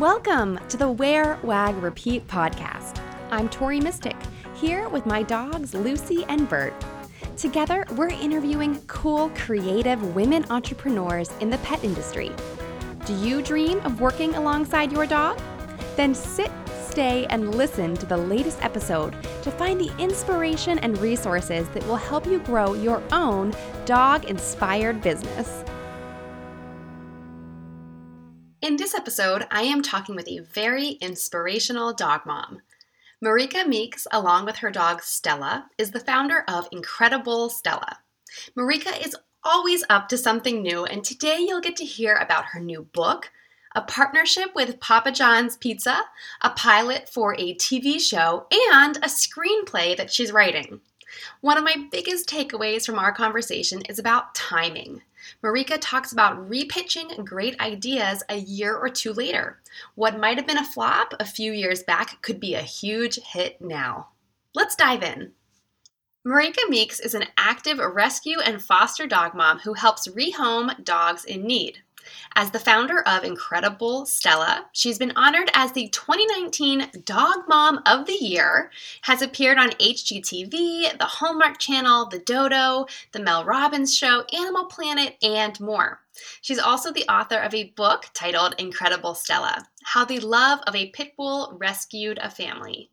Welcome to the Wear, Wag, Repeat podcast. I'm Tori Mystic, here with my dogs Lucy and Bert. Together, we're interviewing cool, creative women entrepreneurs in the pet industry. Do you dream of working alongside your dog? Then sit, stay, and listen to the latest episode to find the inspiration and resources that will help you grow your own dog inspired business. In this episode, I am talking with a very inspirational dog mom. Marika Meeks, along with her dog Stella, is the founder of Incredible Stella. Marika is always up to something new, and today you'll get to hear about her new book, a partnership with Papa John's Pizza, a pilot for a TV show, and a screenplay that she's writing. One of my biggest takeaways from our conversation is about timing. Marika talks about repitching great ideas a year or two later. What might have been a flop a few years back could be a huge hit now. Let's dive in. Marika Meeks is an active rescue and foster dog mom who helps rehome dogs in need. As the founder of Incredible Stella, she's been honored as the 2019 Dog Mom of the Year, has appeared on HGTV, the Hallmark Channel, The Dodo, The Mel Robbins Show, Animal Planet, and more. She's also the author of a book titled Incredible Stella How the Love of a Pit Bull Rescued a Family.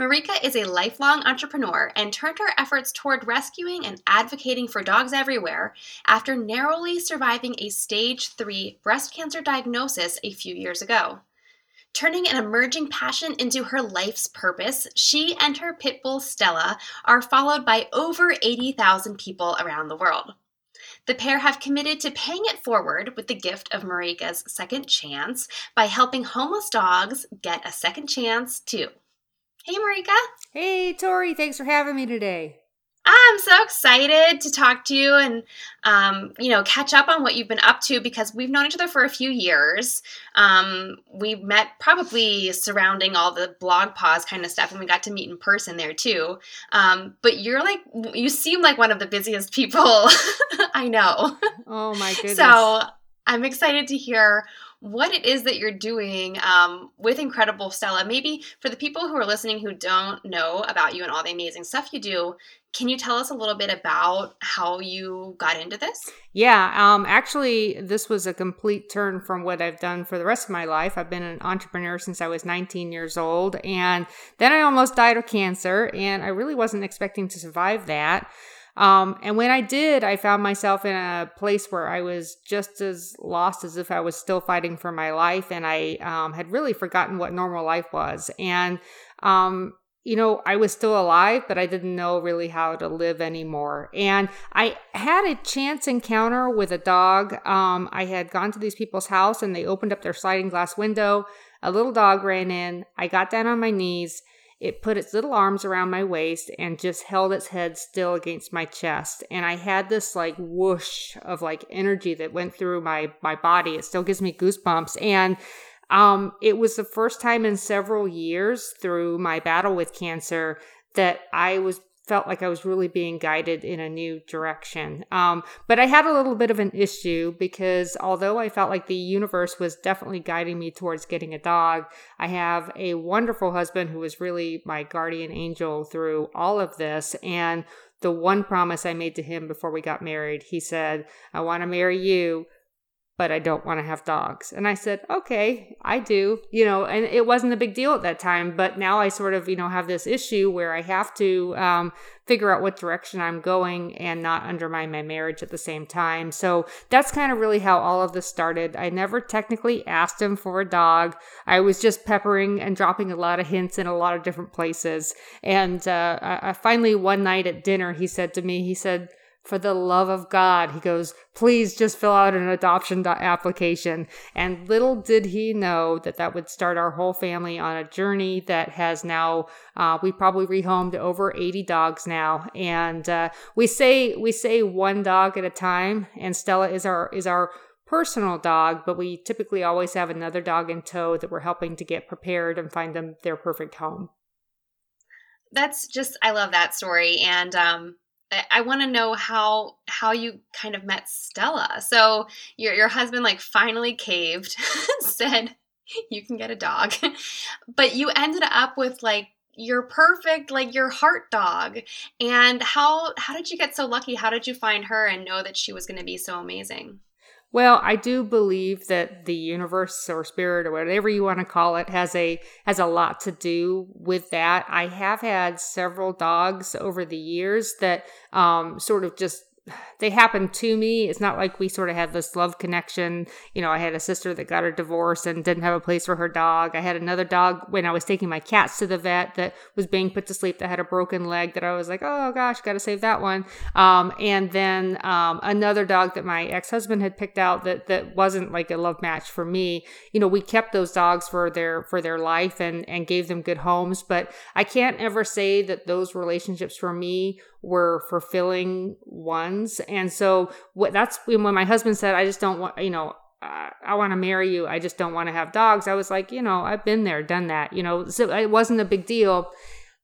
Marika is a lifelong entrepreneur and turned her efforts toward rescuing and advocating for dogs everywhere after narrowly surviving a stage 3 breast cancer diagnosis a few years ago. Turning an emerging passion into her life's purpose, she and her pit bull Stella are followed by over 80,000 people around the world. The pair have committed to paying it forward with the gift of Marika's second chance by helping homeless dogs get a second chance too. Hey, Marika. Hey, Tori. Thanks for having me today. I'm so excited to talk to you and, um, you know, catch up on what you've been up to because we've known each other for a few years. Um, we met probably surrounding all the BlogPaws kind of stuff, and we got to meet in person there too. Um, but you're like, you seem like one of the busiest people I know. Oh my goodness! So I'm excited to hear what it is that you're doing um, with Incredible Stella. Maybe for the people who are listening who don't know about you and all the amazing stuff you do, can you tell us a little bit about how you got into this? Yeah, um, actually, this was a complete turn from what I've done for the rest of my life. I've been an entrepreneur since I was 19 years old, and then I almost died of cancer, and I really wasn't expecting to survive that. Um, and when I did, I found myself in a place where I was just as lost as if I was still fighting for my life. And I um, had really forgotten what normal life was. And, um, you know, I was still alive, but I didn't know really how to live anymore. And I had a chance encounter with a dog. Um, I had gone to these people's house and they opened up their sliding glass window. A little dog ran in. I got down on my knees it put its little arms around my waist and just held its head still against my chest. And I had this like whoosh of like energy that went through my my body. It still gives me goosebumps. And um, it was the first time in several years through my battle with cancer that I was felt like I was really being guided in a new direction. Um, but I had a little bit of an issue because although I felt like the universe was definitely guiding me towards getting a dog, I have a wonderful husband who was really my guardian angel through all of this. And the one promise I made to him before we got married, he said, I want to marry you but I don't want to have dogs. And I said, okay, I do, you know, and it wasn't a big deal at that time. But now I sort of, you know, have this issue where I have to um, figure out what direction I'm going and not undermine my marriage at the same time. So that's kind of really how all of this started. I never technically asked him for a dog. I was just peppering and dropping a lot of hints in a lot of different places. And uh, I, I finally, one night at dinner, he said to me, he said, for the love of God, he goes, please just fill out an adoption application. And little did he know that that would start our whole family on a journey that has now, uh, we probably rehomed over 80 dogs now. And, uh, we say, we say one dog at a time. And Stella is our, is our, personal dog, but we typically always have another dog in tow that we're helping to get prepared and find them their perfect home. That's just I love that story and um I want to know how how you kind of met Stella. So your your husband like finally caved, said you can get a dog. but you ended up with like your perfect like your heart dog and how how did you get so lucky how did you find her and know that she was going to be so amazing well, I do believe that the universe or spirit or whatever you want to call it has a has a lot to do with that. I have had several dogs over the years that um, sort of just they happened to me. It's not like we sort of had this love connection. You know, I had a sister that got a divorce and didn't have a place for her dog. I had another dog when I was taking my cats to the vet that was being put to sleep that had a broken leg that I was like, oh gosh, got to save that one. Um, and then um, another dog that my ex husband had picked out that that wasn't like a love match for me. You know, we kept those dogs for their for their life and and gave them good homes. But I can't ever say that those relationships for me were fulfilling ones. And so what that's when my husband said, I just don't want, you know, uh, I want to marry you. I just don't want to have dogs. I was like, you know, I've been there, done that, you know, so it wasn't a big deal.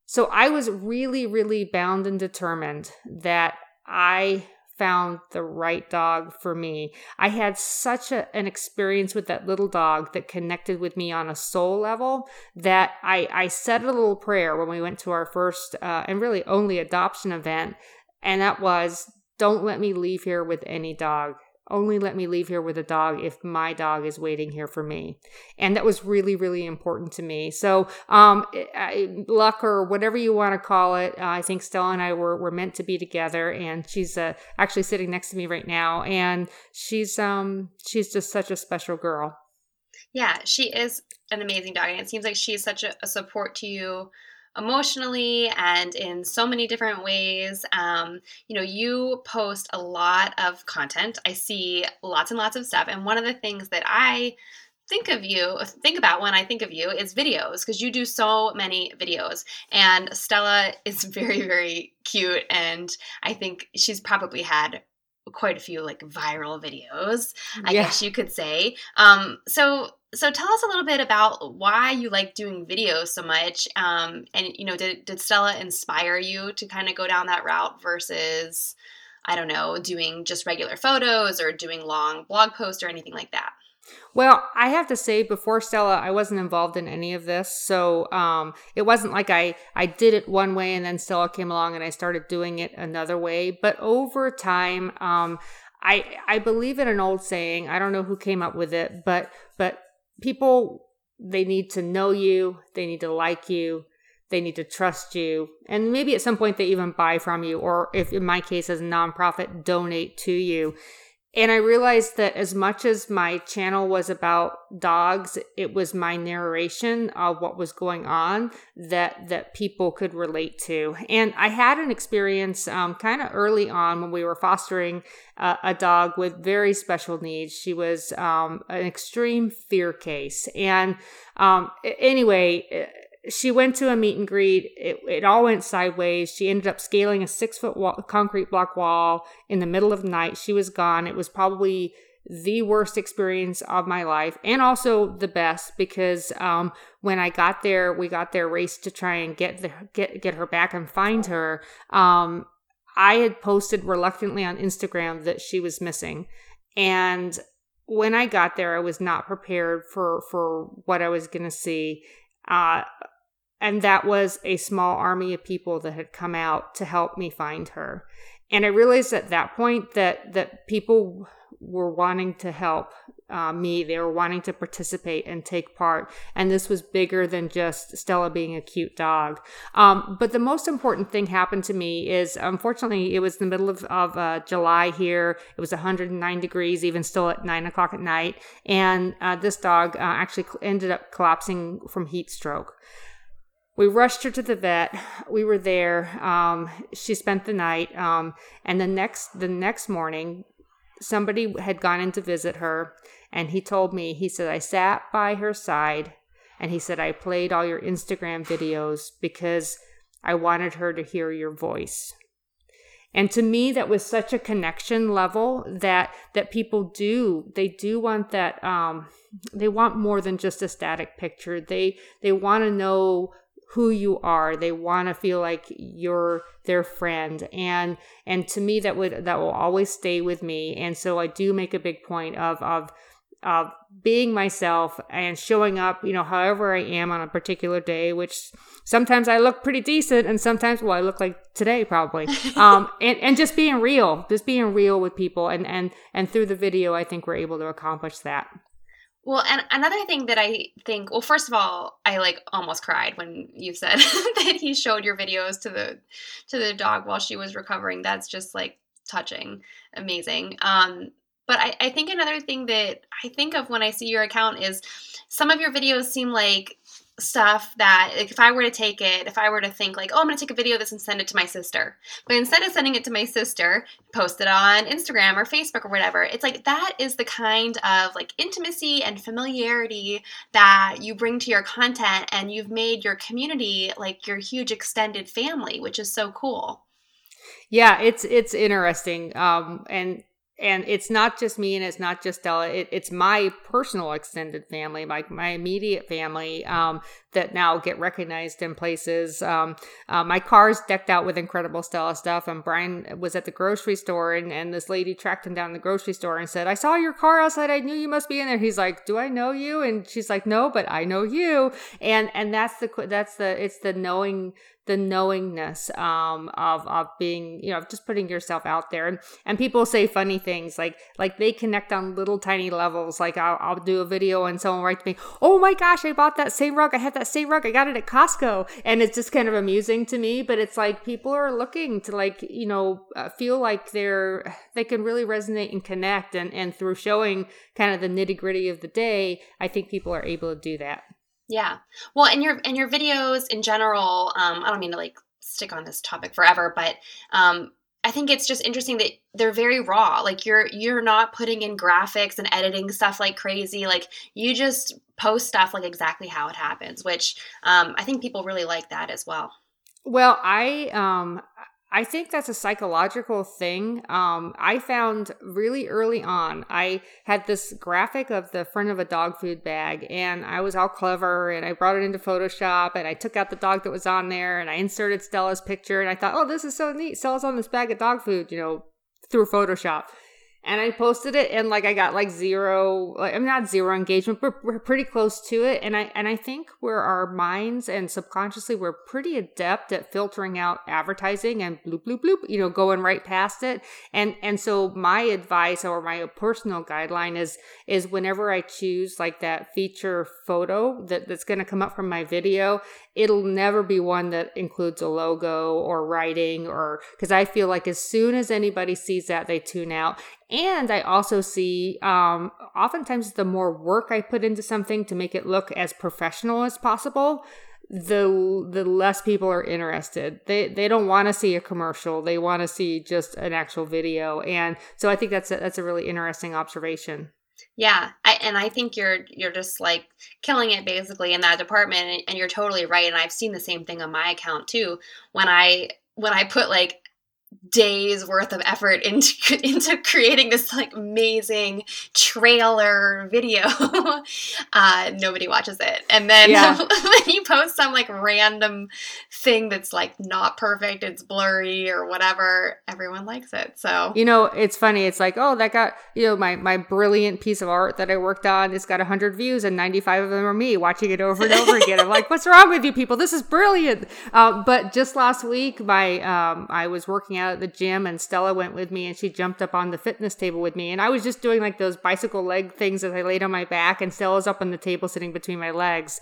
So I was really, really bound and determined that I found the right dog for me. I had such a, an experience with that little dog that connected with me on a soul level that I, I said a little prayer when we went to our first uh, and really only adoption event. And that was, don't let me leave here with any dog only let me leave here with a dog if my dog is waiting here for me. And that was really really important to me. So um, I, luck or whatever you want to call it uh, i think stella and i were, were meant to be together and she's uh, actually sitting next to me right now and she's um she's just such a special girl. Yeah she is an amazing dog and it seems like she's such a, a support to you emotionally and in so many different ways. Um, you know, you post a lot of content. I see lots and lots of stuff. And one of the things that I think of you think about when i think of you is videos because you do so many videos and stella is very very cute and i think she's probably had quite a few like viral videos i yeah. guess you could say um, so so tell us a little bit about why you like doing videos so much um, and you know did, did stella inspire you to kind of go down that route versus i don't know doing just regular photos or doing long blog posts or anything like that well, I have to say, before Stella, I wasn't involved in any of this, so um, it wasn't like I I did it one way and then Stella came along and I started doing it another way. But over time, um, I I believe in an old saying. I don't know who came up with it, but but people they need to know you, they need to like you, they need to trust you, and maybe at some point they even buy from you, or if in my case as a nonprofit, donate to you. And I realized that as much as my channel was about dogs, it was my narration of what was going on that that people could relate to. And I had an experience um, kind of early on when we were fostering uh, a dog with very special needs. She was um, an extreme fear case, and um, anyway she went to a meet and greet. It, it all went sideways. She ended up scaling a six foot wall, concrete block wall in the middle of the night. She was gone. It was probably the worst experience of my life and also the best because um, when I got there, we got there raced to try and get the, get get her back and find her. Um, I had posted reluctantly on Instagram that she was missing, and when I got there, I was not prepared for for what I was going to see. Uh, and that was a small army of people that had come out to help me find her. And I realized at that point that that people were wanting to help uh, me. They were wanting to participate and take part. And this was bigger than just Stella being a cute dog. Um, but the most important thing happened to me is, unfortunately, it was the middle of, of uh, July here. It was 109 degrees, even still at nine o'clock at night. And uh, this dog uh, actually ended up collapsing from heat stroke. We rushed her to the vet. We were there. Um, she spent the night, um, and the next the next morning, somebody had gone in to visit her, and he told me. He said I sat by her side, and he said I played all your Instagram videos because I wanted her to hear your voice. And to me, that was such a connection level that that people do. They do want that. Um, they want more than just a static picture. They they want to know who you are they want to feel like you're their friend and and to me that would that will always stay with me and so i do make a big point of of of being myself and showing up, you know, however I am on a particular day, which sometimes I look pretty decent and sometimes, well, I look like today probably. um, and, and just being real, just being real with people. And, and, and through the video, I think we're able to accomplish that. Well, and another thing that I think, well, first of all, I like almost cried when you said that he showed your videos to the to the dog while she was recovering. That's just like touching, amazing. Um, but I, I think another thing that I think of when I see your account is some of your videos seem like stuff that like, if I were to take it, if I were to think like, oh, I'm going to take a video of this and send it to my sister, but instead of sending it to my sister, post it on Instagram or Facebook or whatever, it's like that is the kind of like intimacy and familiarity that you bring to your content, and you've made your community like your huge extended family, which is so cool. Yeah, it's it's interesting. Um, and and it's not just me and it's not just Stella. It, it's my personal extended family, my my immediate family um, that now get recognized in places. Um, uh, my car's decked out with incredible Stella stuff, and Brian was at the grocery store, and, and this lady tracked him down the grocery store and said, "I saw your car outside. I knew you must be in there." He's like, "Do I know you?" And she's like, "No, but I know you." And and that's the that's the it's the knowing the knowingness um, of of being you know just putting yourself out there and, and people say funny things like like they connect on little tiny levels like I'll, I'll do a video and someone write to me oh my gosh I bought that same rug I had that same rug I got it at Costco and it's just kind of amusing to me but it's like people are looking to like you know uh, feel like they're they can really resonate and connect and and through showing kind of the nitty gritty of the day I think people are able to do that yeah. Well, and your and your videos in general, um, I don't mean to like stick on this topic forever, but um, I think it's just interesting that they're very raw. Like you're you're not putting in graphics and editing stuff like crazy. Like you just post stuff like exactly how it happens, which um, I think people really like that as well. Well, I um I think that's a psychological thing. Um, I found really early on, I had this graphic of the front of a dog food bag, and I was all clever, and I brought it into Photoshop, and I took out the dog that was on there, and I inserted Stella's picture, and I thought, oh, this is so neat. Stella's on this bag of dog food, you know, through Photoshop and I posted it and like I got like zero like I'm not zero engagement but we're pretty close to it and I and I think where our minds and subconsciously we're pretty adept at filtering out advertising and bloop bloop bloop you know going right past it and and so my advice or my personal guideline is is whenever I choose like that feature photo that, that's going to come up from my video it'll never be one that includes a logo or writing or because I feel like as soon as anybody sees that, they tune out. And I also see um, oftentimes the more work I put into something to make it look as professional as possible, the the less people are interested. They they don't want to see a commercial. They want to see just an actual video. And so I think that's a, that's a really interesting observation. Yeah, I, and I think you're you're just like killing it basically in that department, and, and you're totally right. And I've seen the same thing on my account too. When I when I put like days worth of effort into into creating this like amazing trailer video. Uh nobody watches it. And then yeah. when you post some like random thing that's like not perfect it's blurry or whatever everyone likes it. So you know it's funny. It's like oh that got you know my my brilliant piece of art that i worked on it's got 100 views and 95 of them are me watching it over and over again. I'm like what's wrong with you people? This is brilliant. Um, but just last week my um i was working out at the gym and Stella went with me and she jumped up on the fitness table with me. And I was just doing like those bicycle leg things as I laid on my back and Stella's up on the table sitting between my legs.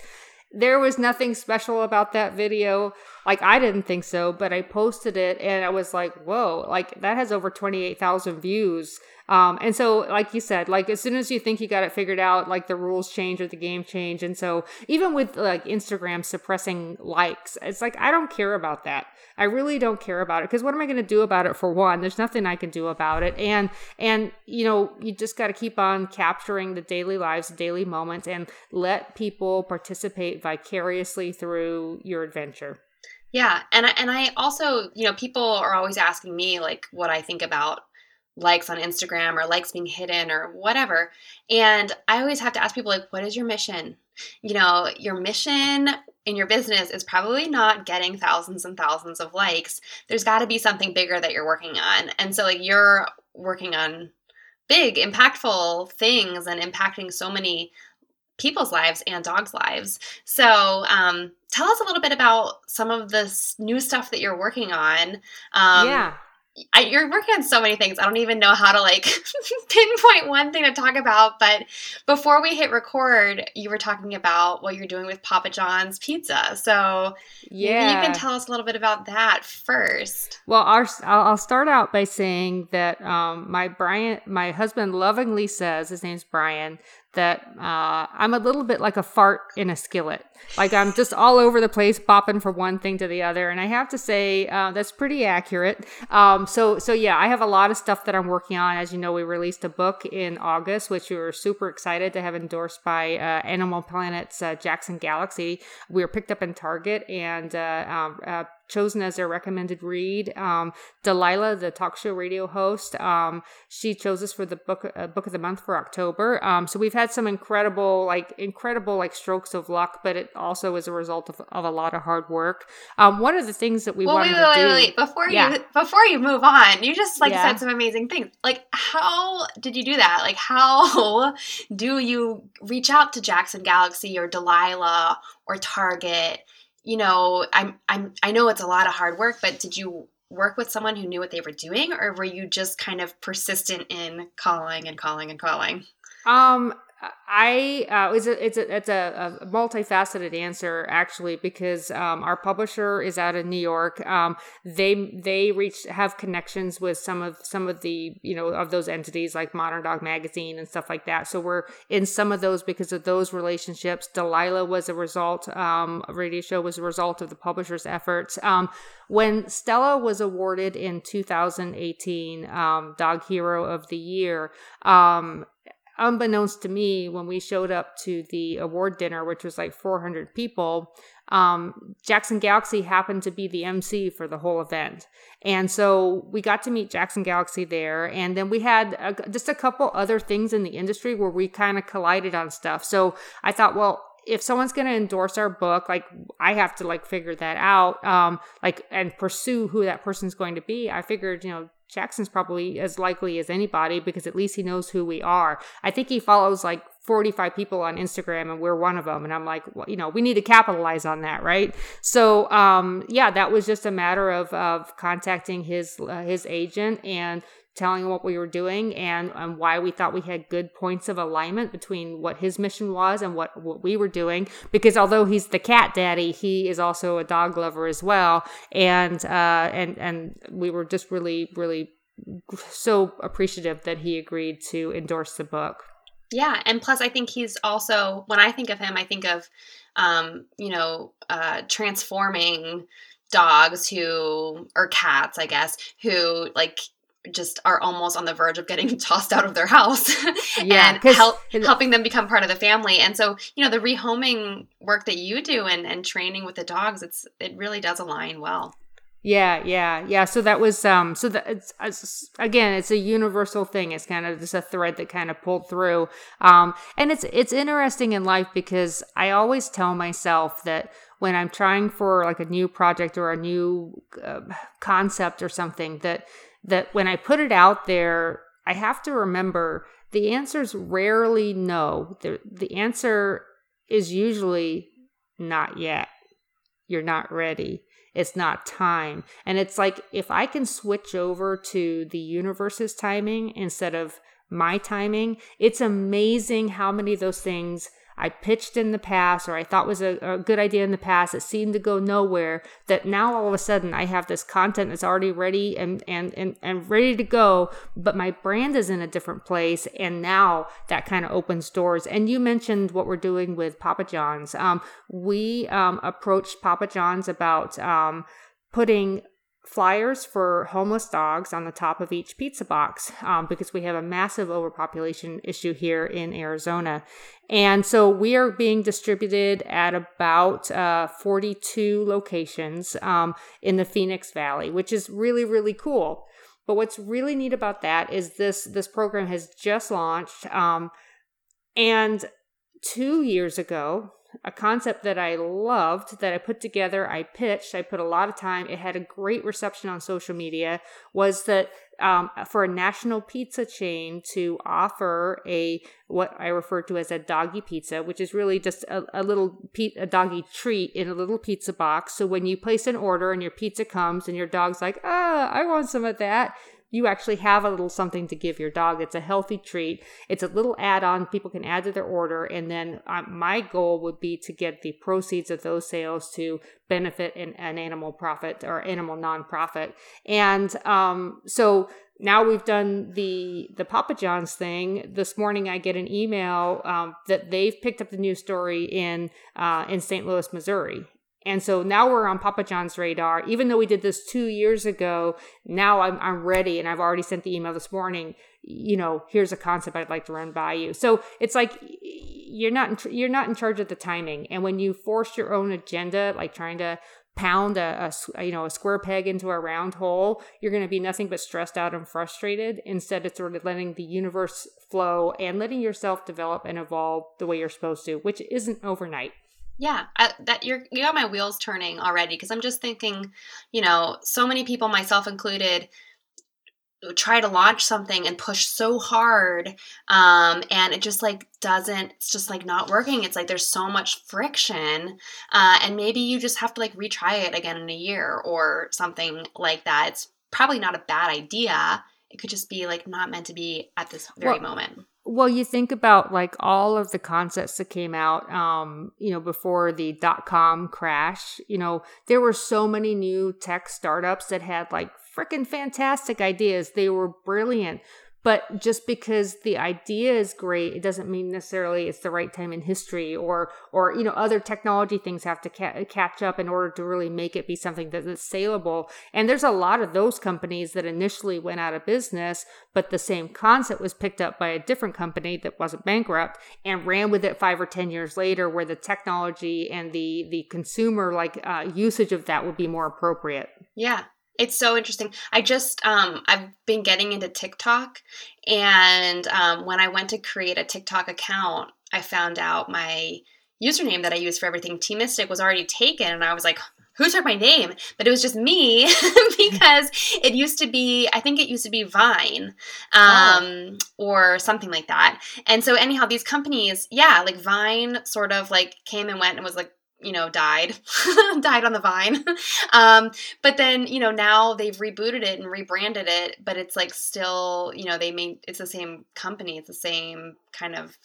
There was nothing special about that video. Like, I didn't think so, but I posted it and I was like, whoa, like that has over 28,000 views. Um, and so, like you said, like as soon as you think you got it figured out, like the rules change or the game change. And so, even with like Instagram suppressing likes, it's like I don't care about that. I really don't care about it because what am I going to do about it? For one, there's nothing I can do about it. And and you know, you just got to keep on capturing the daily lives, daily moments, and let people participate vicariously through your adventure. Yeah, and I, and I also, you know, people are always asking me like what I think about likes on Instagram or likes being hidden or whatever. And I always have to ask people like what is your mission? You know, your mission in your business is probably not getting thousands and thousands of likes. There's got to be something bigger that you're working on. And so like you're working on big, impactful things and impacting so many people's lives and dogs' lives. So, um, tell us a little bit about some of this new stuff that you're working on. Um, yeah. I, you're working on so many things. I don't even know how to like pinpoint one thing to talk about. But before we hit record, you were talking about what you're doing with Papa John's Pizza. So yeah, you can tell us a little bit about that first. Well, our, I'll start out by saying that um, my Brian, my husband, lovingly says his name's Brian that uh, I'm a little bit like a fart in a skillet. Like I'm just all over the place, bopping from one thing to the other. And I have to say uh, that's pretty accurate. Um, so so yeah, I have a lot of stuff that I'm working on. As you know, we released a book in August, which we were super excited to have endorsed by uh, Animal Planet's uh, Jackson Galaxy. We were picked up in Target and uh, um, uh, chosen as their recommended read. Um, Delilah, the talk show radio host, um, she chose us for the book uh, book of the month for October. Um, so we've had some incredible, like incredible, like strokes of luck, but it also is a result of, of a lot of hard work. Um, one of the things that we well, wanted wait, wait, to wait, do, wait, before yeah. you before you move on, you just like yeah. said some amazing things. Like, how did you do that? Like, how do you reach out to Jackson Galaxy or Delilah or Target? You know, I'm I'm I know it's a lot of hard work, but did you work with someone who knew what they were doing or were you just kind of persistent in calling and calling and calling? Um I uh, it's a it's a it's a, a multifaceted answer actually because um, our publisher is out of New York. Um, they they reach have connections with some of some of the you know of those entities like Modern Dog Magazine and stuff like that. So we're in some of those because of those relationships. Delilah was a result. Um, radio show was a result of the publisher's efforts. Um, when Stella was awarded in 2018 um, Dog Hero of the Year, um, unbeknownst to me, when we showed up to the award dinner, which was like 400 people, um, Jackson Galaxy happened to be the MC for the whole event. And so we got to meet Jackson Galaxy there. And then we had a, just a couple other things in the industry where we kind of collided on stuff. So I thought, well, if someone's going to endorse our book like i have to like figure that out um like and pursue who that person's going to be i figured you know Jackson's probably as likely as anybody because at least he knows who we are. I think he follows like 45 people on Instagram and we're one of them. And I'm like, well, you know, we need to capitalize on that, right? So, um, yeah, that was just a matter of, of contacting his, uh, his agent and telling him what we were doing and, and why we thought we had good points of alignment between what his mission was and what, what we were doing. Because although he's the cat daddy, he is also a dog lover as well. And, uh, and, and we were just really, really so appreciative that he agreed to endorse the book. Yeah, and plus, I think he's also when I think of him, I think of, um, you know, uh, transforming dogs who or cats, I guess, who like just are almost on the verge of getting tossed out of their house yeah, and help, helping them become part of the family. And so, you know, the rehoming work that you do and, and training with the dogs, it's it really does align well. Yeah, yeah, yeah. So that was um. So that it's, it's, again, it's a universal thing. It's kind of just a thread that kind of pulled through. Um, and it's it's interesting in life because I always tell myself that when I'm trying for like a new project or a new uh, concept or something that that when I put it out there, I have to remember the answer's rarely no. The, the answer is usually not yet. You're not ready. It's not time. And it's like if I can switch over to the universe's timing instead of my timing, it's amazing how many of those things I pitched in the past or I thought was a, a, good idea in the past that seemed to go nowhere that now all of a sudden I have this content that's already ready and, and, and, and ready to go, but my brand is in a different place. And now that kind of opens doors. And you mentioned what we're doing with Papa John's. Um, we um, approached Papa John's about um, putting flyers for homeless dogs on the top of each pizza box um, because we have a massive overpopulation issue here in Arizona. And so we are being distributed at about uh, 42 locations um, in the Phoenix Valley, which is really, really cool. But what's really neat about that is this this program has just launched. Um, and two years ago, a concept that I loved that I put together, I pitched, I put a lot of time, it had a great reception on social media, was that um, for a national pizza chain to offer a what I refer to as a doggy pizza, which is really just a, a little pe- a doggy treat in a little pizza box. So when you place an order and your pizza comes and your dog's like, ah, I want some of that, you actually have a little something to give your dog. It's a healthy treat. It's a little add on people can add to their order. And then um, my goal would be to get the proceeds of those sales to benefit an, an animal profit or animal nonprofit. And um, so now we've done the the Papa John's thing. This morning, I get an email um, that they've picked up the news story in uh, in St. Louis, Missouri, and so now we're on Papa John's radar. Even though we did this two years ago, now I'm, I'm ready and I've already sent the email this morning. You know, here's a concept I'd like to run by you. So it's like you're not in, you're not in charge of the timing. And when you force your own agenda, like trying to pound a, a, you know a square peg into a round hole you're going to be nothing but stressed out and frustrated instead it's sort of letting the universe flow and letting yourself develop and evolve the way you're supposed to which isn't overnight yeah, I, that you're you got my wheels turning already because I'm just thinking, you know, so many people, myself included, try to launch something and push so hard, um, and it just like doesn't. It's just like not working. It's like there's so much friction, uh, and maybe you just have to like retry it again in a year or something like that. It's probably not a bad idea. It could just be like not meant to be at this very well, moment. Well, you think about like all of the concepts that came out, um, you know, before the dot com crash. You know, there were so many new tech startups that had like freaking fantastic ideas. They were brilliant, but just because the idea is great it doesn't mean necessarily it's the right time in history or or you know other technology things have to ca- catch up in order to really make it be something that's saleable. And there's a lot of those companies that initially went out of business but the same concept was picked up by a different company that wasn't bankrupt and ran with it 5 or 10 years later where the technology and the the consumer like uh, usage of that would be more appropriate. Yeah it's so interesting. I just um I've been getting into TikTok and um when I went to create a TikTok account, I found out my username that I use for everything T Mystic was already taken and I was like who took my name? But it was just me because it used to be, I think it used to be Vine um, oh. or something like that. And so, anyhow, these companies, yeah, like Vine sort of like came and went and was like, you know, died, died on the vine. um, but then, you know, now they've rebooted it and rebranded it, but it's like still, you know, they made it's the same company, it's the same kind of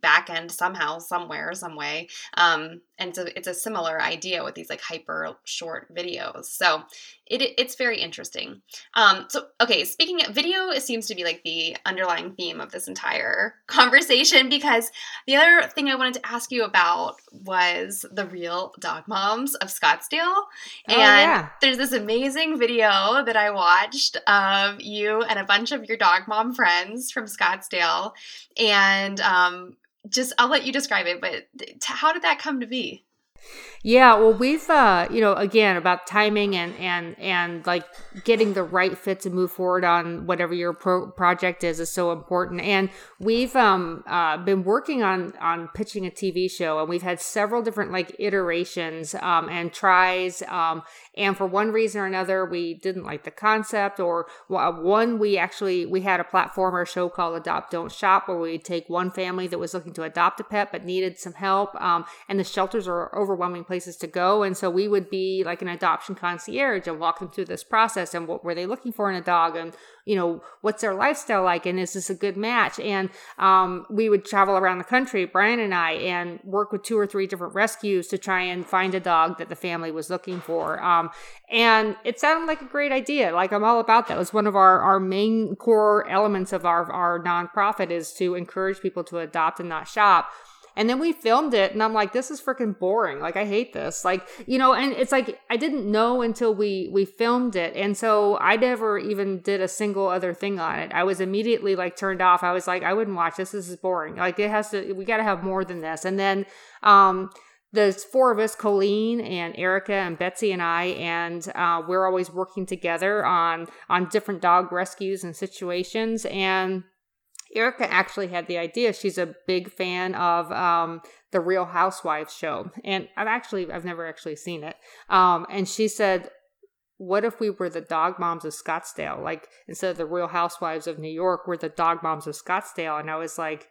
back end somehow, somewhere, some way. Um, and it's a, it's a similar idea with these like hyper short videos. So it, it's very interesting. Um, so, okay, speaking of video, it seems to be like the underlying theme of this entire conversation because the other thing I wanted to ask you about was the real dog moms of Scottsdale. Oh, and yeah. there's this amazing video that I watched of you and a bunch of your dog mom friends from Scottsdale. And um, just, I'll let you describe it, but how did that come to be? Yeah, well, we've uh, you know, again about timing and and and like getting the right fit to move forward on whatever your pro- project is is so important. And we've um uh, been working on on pitching a TV show, and we've had several different like iterations um and tries um and for one reason or another we didn't like the concept or one we actually we had a platform platformer show called Adopt Don't Shop where we take one family that was looking to adopt a pet but needed some help um and the shelters are overwhelming places to go. And so we would be like an adoption concierge and walk them through this process and what were they looking for in a dog and, you know, what's their lifestyle like and is this a good match? And um, we would travel around the country, Brian and I, and work with two or three different rescues to try and find a dog that the family was looking for. Um, and it sounded like a great idea. Like I'm all about that. It was one of our, our main core elements of our, our nonprofit is to encourage people to adopt and not shop. And then we filmed it and I'm like, this is freaking boring. Like I hate this. Like, you know, and it's like I didn't know until we we filmed it. And so I never even did a single other thing on it. I was immediately like turned off. I was like, I wouldn't watch this. This is boring. Like it has to we gotta have more than this. And then um there's four of us colleen and erica and betsy and i and uh, we're always working together on on different dog rescues and situations and Erica actually had the idea. She's a big fan of um, the Real Housewives show, and I've actually I've never actually seen it. Um, and she said, "What if we were the dog moms of Scottsdale? Like instead of the Real Housewives of New York, we're the dog moms of Scottsdale." And I was like,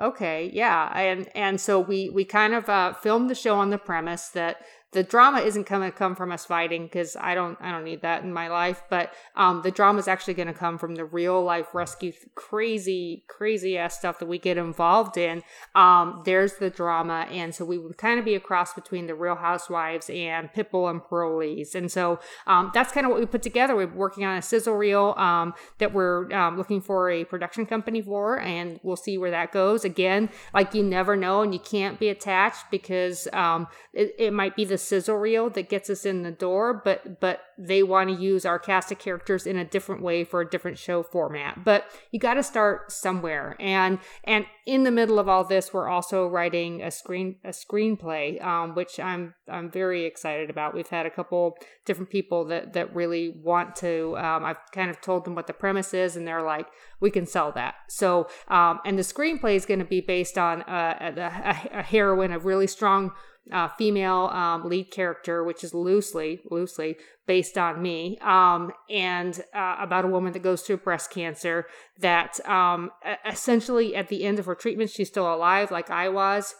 "Okay, yeah." And and so we we kind of uh, filmed the show on the premise that the drama isn't going to come from us fighting because I don't I don't need that in my life. But um, the drama is actually going to come from the real life rescue, crazy crazy ass stuff that we get involved in. Um, there's the drama, and so we would kind of be a cross between the Real Housewives and Pitbull and Parolees, and so um, that's kind of what we put together. We're working on a sizzle reel um, that we're um, looking for a production company for, and we'll see where that goes. Again, like you never know, and you can't be attached because um, it, it might be the sizzle reel that gets us in the door, but but they want to use our cast of characters in a different way for a different show format. But you got to start somewhere, and and in the middle of all this, we're also writing a screen a screenplay, um, which I'm I'm very excited about. We've had a couple different people that that really want to. Um, I've kind of told them what the premise is, and they're like, we can sell that. So, um, and the screenplay is going to be based on uh, a, a, a heroine, a really strong uh, female um, lead character, which is loosely loosely based on me, um, and uh, about a woman that goes through breast cancer. That um, essentially at the end of her treatment, she's still alive, like I was.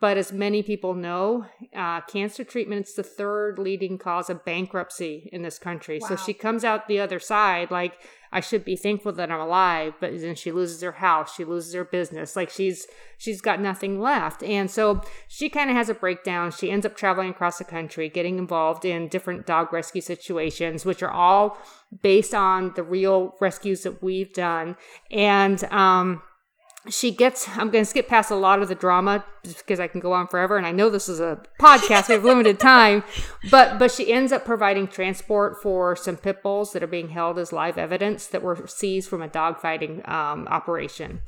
But as many people know, uh, cancer treatment is the third leading cause of bankruptcy in this country. Wow. So she comes out the other side like I should be thankful that I'm alive, but then she loses her house, she loses her business, like she's she's got nothing left. And so she kind of has a breakdown. She ends up traveling across the country, getting involved in different dog rescue situations, which are all based on the real rescues that we've done. And um she gets i'm going to skip past a lot of the drama because i can go on forever and i know this is a podcast we have limited time but but she ends up providing transport for some pit bulls that are being held as live evidence that were seized from a dogfighting um, operation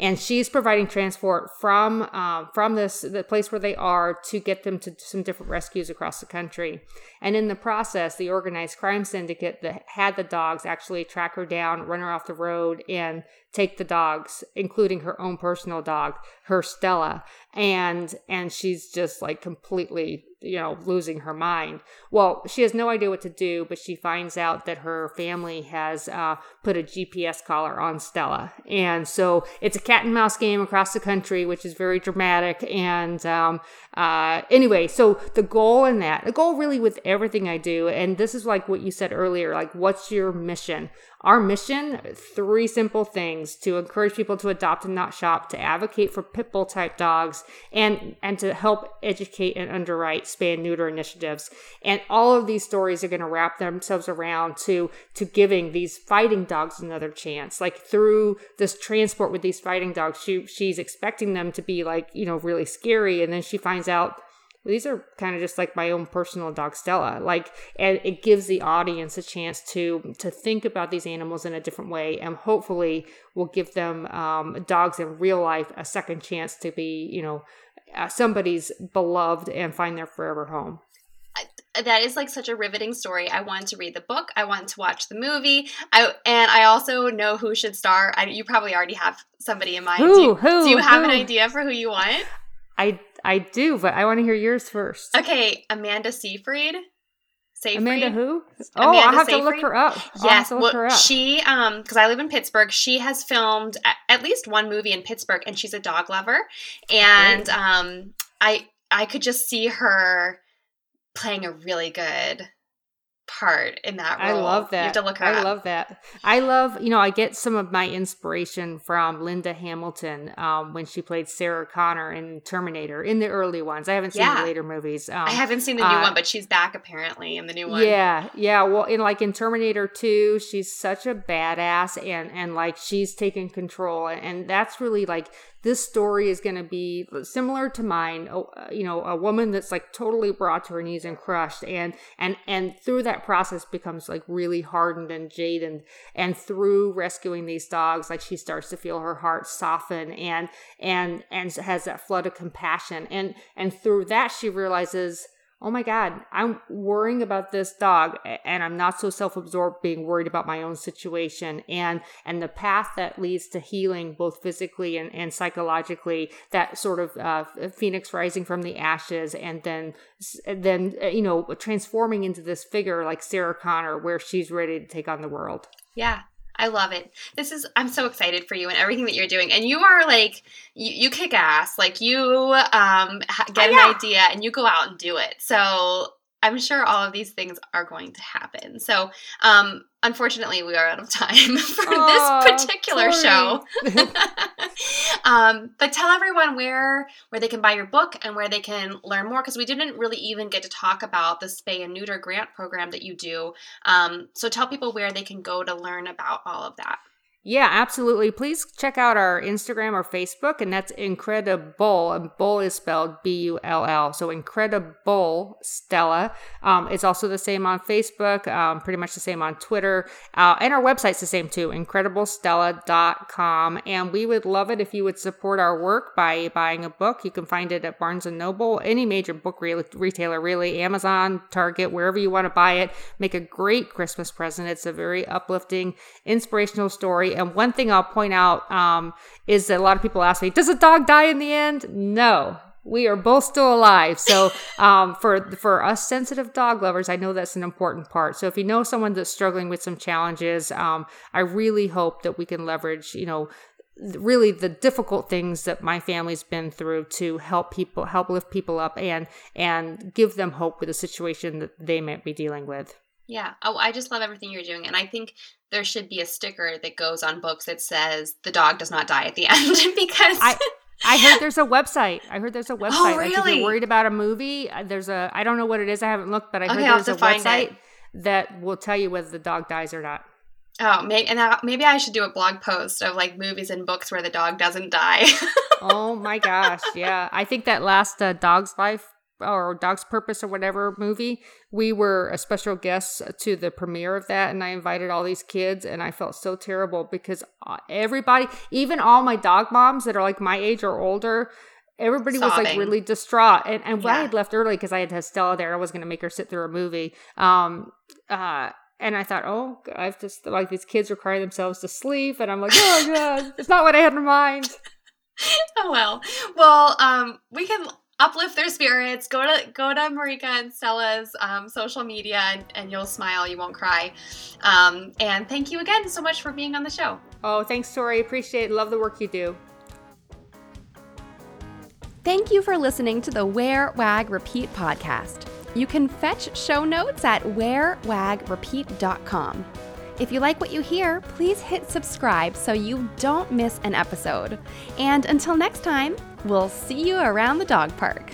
and she's providing transport from um, from this the place where they are to get them to some different rescues across the country. And in the process, the organized crime syndicate that had the dogs actually track her down, run her off the road, and take the dogs, including her own personal dog, her Stella, and and she's just like completely you know losing her mind. Well she has no idea what to do but she finds out that her family has uh, put a gps collar on stella. And so it's a cat and mouse game across the country which is very dramatic and um, uh, anyway so the goal in that the goal really with everything i do and this is like what you said earlier like what's your mission our mission three simple things to encourage people to adopt and not shop, to advocate for pit bull type dogs, and, and to help educate and underwrite spay and neuter initiatives. And all of these stories are going to wrap themselves around to, to giving these fighting dogs another chance. Like through this transport with these fighting dogs, she, she's expecting them to be like, you know, really scary. And then she finds out these are kind of just like my own personal dog Stella. Like, and it gives the audience a chance to to think about these animals in a different way, and hopefully will give them um, dogs in real life a second chance to be, you know, uh, somebody's beloved and find their forever home that is like such a riveting story. I wanted to read the book. I wanted to watch the movie. I and I also know who should star. I, you probably already have somebody in mind. Who? Do you, who? Do you have who? an idea for who you want? I I do, but I want to hear yours first. Okay, Amanda Seyfried. Seyfried. Amanda who? Oh, Amanda I'll have Seyfried. to look her up. yes, look well, she um because I live in Pittsburgh, she has filmed at least one movie in Pittsburgh, and she's a dog lover, and um I I could just see her playing a really good part in that role. I love that. You have to look I up. love that. I love, you know, I get some of my inspiration from Linda Hamilton um, when she played Sarah Connor in Terminator in the early ones. I haven't seen yeah. the later movies. Um, I haven't seen the new uh, one, but she's back apparently in the new one. Yeah, yeah. Well, in like in Terminator 2, she's such a badass and and like she's taken control and that's really like this story is going to be similar to mine. Uh, you know a woman that's like totally brought to her knees and crushed and and and through that process becomes like really hardened and jaded and through rescuing these dogs like she starts to feel her heart soften and and and has that flood of compassion. And and through that she realizes oh my God, I'm worrying about this dog and I'm not so self-absorbed being worried about my own situation and and the path that leads to healing both physically and, and psychologically, that sort of uh, phoenix rising from the ashes and then then uh, you know transforming into this figure like Sarah Connor where she's ready to take on the world. Yeah, I love it. This is I'm so excited for you and everything that you're doing. And you are like you, you kick ass. Like you um get oh, yeah. an idea and you go out and do it. So I'm sure all of these things are going to happen. So, um, unfortunately, we are out of time for oh, this particular sorry. show. um, but tell everyone where where they can buy your book and where they can learn more because we didn't really even get to talk about the spay and neuter grant program that you do. Um, so tell people where they can go to learn about all of that. Yeah, absolutely. Please check out our Instagram or Facebook, and that's Incredibull. And bull is spelled B U L L. So Incredibull Stella. Um, it's also the same on Facebook, um, pretty much the same on Twitter. Uh, and our website's the same too, incredibullstella.com. And we would love it if you would support our work by buying a book. You can find it at Barnes and Noble, any major book re- retailer, really, Amazon, Target, wherever you want to buy it. Make a great Christmas present. It's a very uplifting, inspirational story and one thing I'll point out um, is that a lot of people ask me, does a dog die in the end? No. We are both still alive. So, um, for for us sensitive dog lovers, I know that's an important part. So, if you know someone that's struggling with some challenges, um, I really hope that we can leverage, you know, really the difficult things that my family's been through to help people help lift people up and and give them hope with the situation that they might be dealing with yeah. Oh, I just love everything you're doing. And I think there should be a sticker that goes on books that says the dog does not die at the end because I I heard there's a website. I heard there's a oh, website. Oh, really? Like if you're worried about a movie, uh, there's a I don't know what it is. I haven't looked, but I heard okay, there's a website it. that will tell you whether the dog dies or not. Oh, maybe, and I, maybe I should do a blog post of like movies and books where the dog doesn't die. oh my gosh, yeah! I think that last uh, Dog's Life or Dog's Purpose or whatever movie, we were a special guest to the premiere of that. And I invited all these kids, and I felt so terrible because uh, everybody, even all my dog moms that are like my age or older, everybody Sobbing. was like really distraught. And, and yeah. I had left early because I had Stella there. I was going to make her sit through a movie. Um, uh, and I thought, oh, I've just like these kids are crying themselves to sleep, and I'm like, oh god, it's not what I had in mind. oh well, well, um, we can uplift their spirits. Go to go to Marika and Stella's um, social media, and, and, you'll smile. You won't cry. Um, and thank you again so much for being on the show. Oh, thanks, Tori. Appreciate it. Love the work you do. Thank you for listening to the Wear Wag Repeat podcast. You can fetch show notes at wearwagrepeat.com. If you like what you hear, please hit subscribe so you don't miss an episode. And until next time, We'll see you around the dog park.